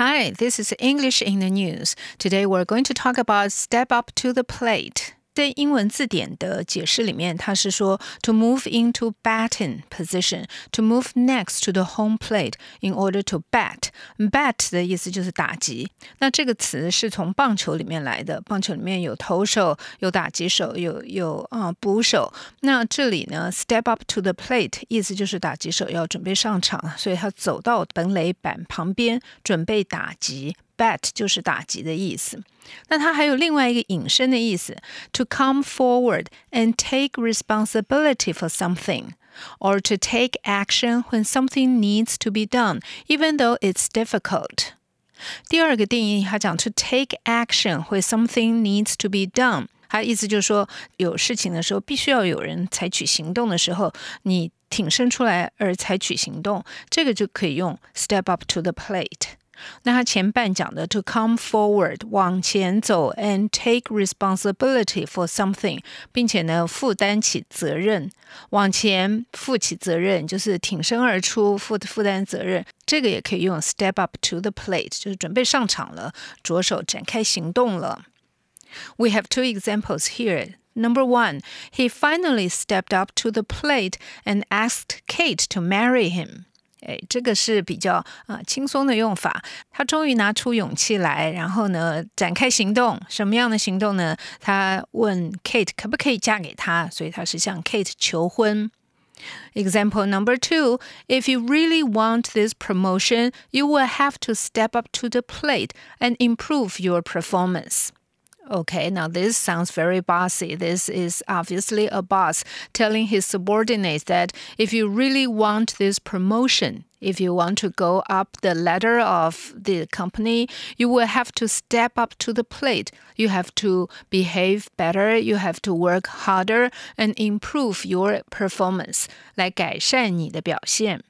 Hi, this is English in the News. Today we're going to talk about step up to the plate. 在英文字典的解释里面，它是说 to move into batting position, to move next to the home plate in order to bat. Bat 的意思就是打击。那这个词是从棒球里面来的，棒球里面有投手、有打击手、有有啊捕手。那这里呢，step up to the plate 意思就是打击手要准备上场，所以他走到本垒板旁边准备打击。bat 就是打击的意思。那它还有另外一个引申的意思，to come forward and take responsibility for something。or to take action when something needs to be done, even though it's difficult. 第二个定义，它讲 to take action when something needs to be done，它意思就是说，有事情的时候，必须要有人采取行动的时候，你挺身出来而采取行动，这个就可以用 step up to the plate。 那他前半讲的 to come forward 往前走 and take responsibility for something，并且呢负担起责任，往前负起责任就是挺身而出，负负担责任。这个也可以用 step up to the plate，就是准备上场了，着手展开行动了。We have two examples here. Number one, he finally stepped up to the plate and asked Kate to marry him. 哎，这个是比较啊轻松的用法。他终于拿出勇气来，然后呢展开行动。什么样的行动呢？他问 Kate 可不可以嫁给他，所以他是向 Kate 求婚。Example number two If you really want this promotion, you will have to step up to the plate and improve your performance. Okay, now this sounds very bossy. This is obviously a boss telling his subordinates that if you really want this promotion, if you want to go up the ladder of the company, you will have to step up to the plate. You have to behave better, you have to work harder and improve your performance 来改善你的表现。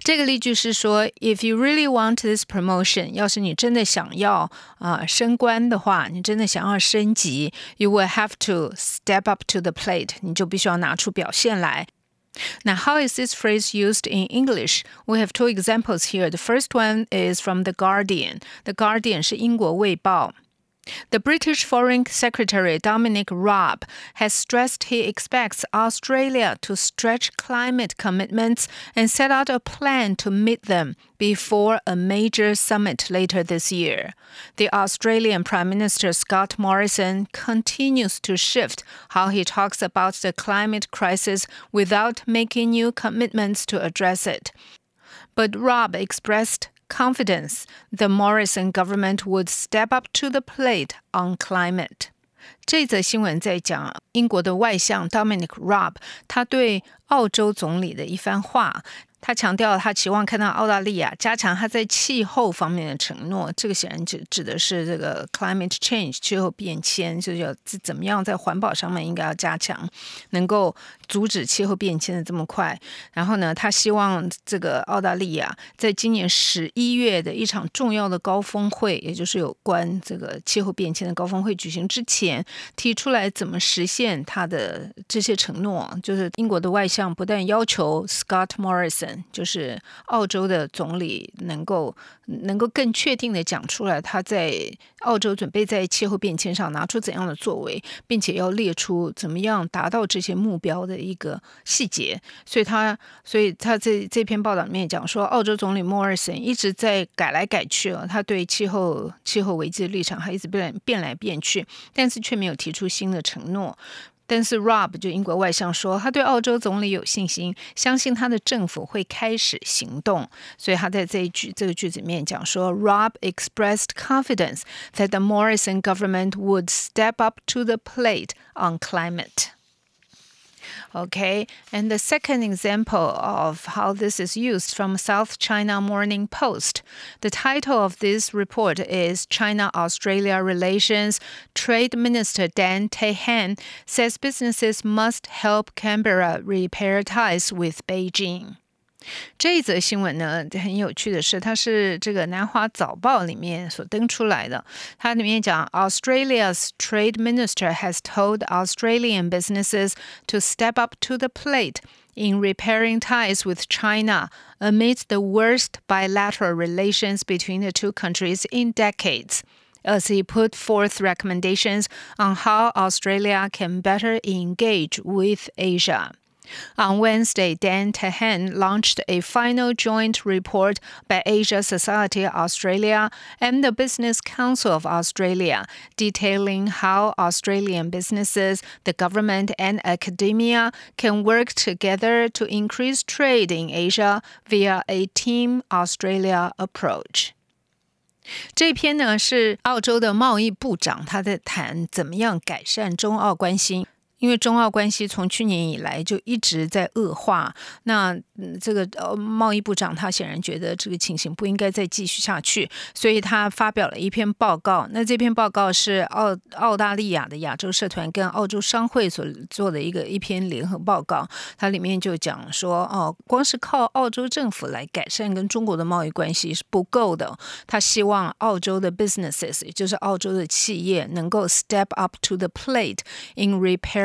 这个例句是说，If you really want this promotion，要是你真的想要啊、呃、升官的话，你真的想要升级，you will have to step up to the plate，你就必须要拿出表现来。Now, how is this phrase used in English? We have two examples here. The first one is from The Guardian. The Guardian 是英国卫报。 The British Foreign Secretary Dominic Raab has stressed he expects Australia to stretch climate commitments and set out a plan to meet them before a major summit later this year. The Australian Prime Minister Scott Morrison continues to shift how he talks about the climate crisis without making new commitments to address it. But Raab expressed confidence the Morrison government would step up to the plate on climate. 这则新闻在讲英国的外相 Dominic Raab 他对澳洲总理的一番话。 他强调，他期望看到澳大利亚加强他在气候方面的承诺。这个显然指指的是这个 climate change 气候变迁，就是要怎么样在环保上面应该要加强，能够阻止气候变迁的这么快。然后呢，他希望这个澳大利亚在今年十一月的一场重要的高峰会，也就是有关这个气候变迁的高峰会举行之前，提出来怎么实现他的这些承诺。就是英国的外相不但要求 Scott Morrison。就是澳洲的总理能够能够更确定的讲出来，他在澳洲准备在气候变迁上拿出怎样的作为，并且要列出怎么样达到这些目标的一个细节。所以他所以他在这篇报道里面讲说，澳洲总理莫尔森一直在改来改去啊，他对气候气候危机的立场还一直变变来变去，但是却没有提出新的承诺。但是 Rob 就英国外相说，他对澳洲总理有信心，相信他的政府会开始行动。所以他在这一句这个句子里面讲说，Rob expressed confidence that the Morrison government would step up to the plate on climate. Okay, and the second example of how this is used from South China Morning Post. The title of this report is China Australia Relations. Trade Minister Dan Tehan says businesses must help Canberra repair ties with Beijing. 这一则新闻呢，很有趣的是，它是这个《南华早报》里面所登出来的。它里面讲，Australia's trade minister has told Australian businesses to step up to the plate in repairing ties with China amid the worst bilateral relations between the two countries in decades as he put forth recommendations on how Australia can better engage with Asia. On Wednesday, Dan Tehan launched a final joint report by Asia Society Australia and the Business Council of Australia, detailing how Australian businesses, the government, and academia can work together to increase trade in Asia via a Team Australia approach. 这篇呢是澳洲的贸易部长，他在谈怎么样改善中澳关系。 因为中澳关系从去年以来就一直在恶化，那这个呃贸易部长他显然觉得这个情形不应该再继续下去，所以他发表了一篇报告。那这篇报告是澳澳大利亚的亚洲社团跟澳洲商会所做的一个一篇联合报告，它里面就讲说，哦，光是靠澳洲政府来改善跟中国的贸易关系是不够的，他希望澳洲的 businesses，也就是澳洲的企业能够 step up to the plate in repair。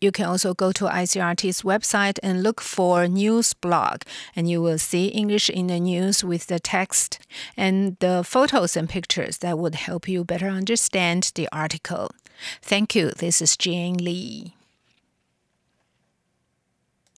You can also go to ICRT's website and look for news blog, and you will see English in the News with the text and the photos and pictures that would help you better understand the article. Thank you. This is Jane Lee.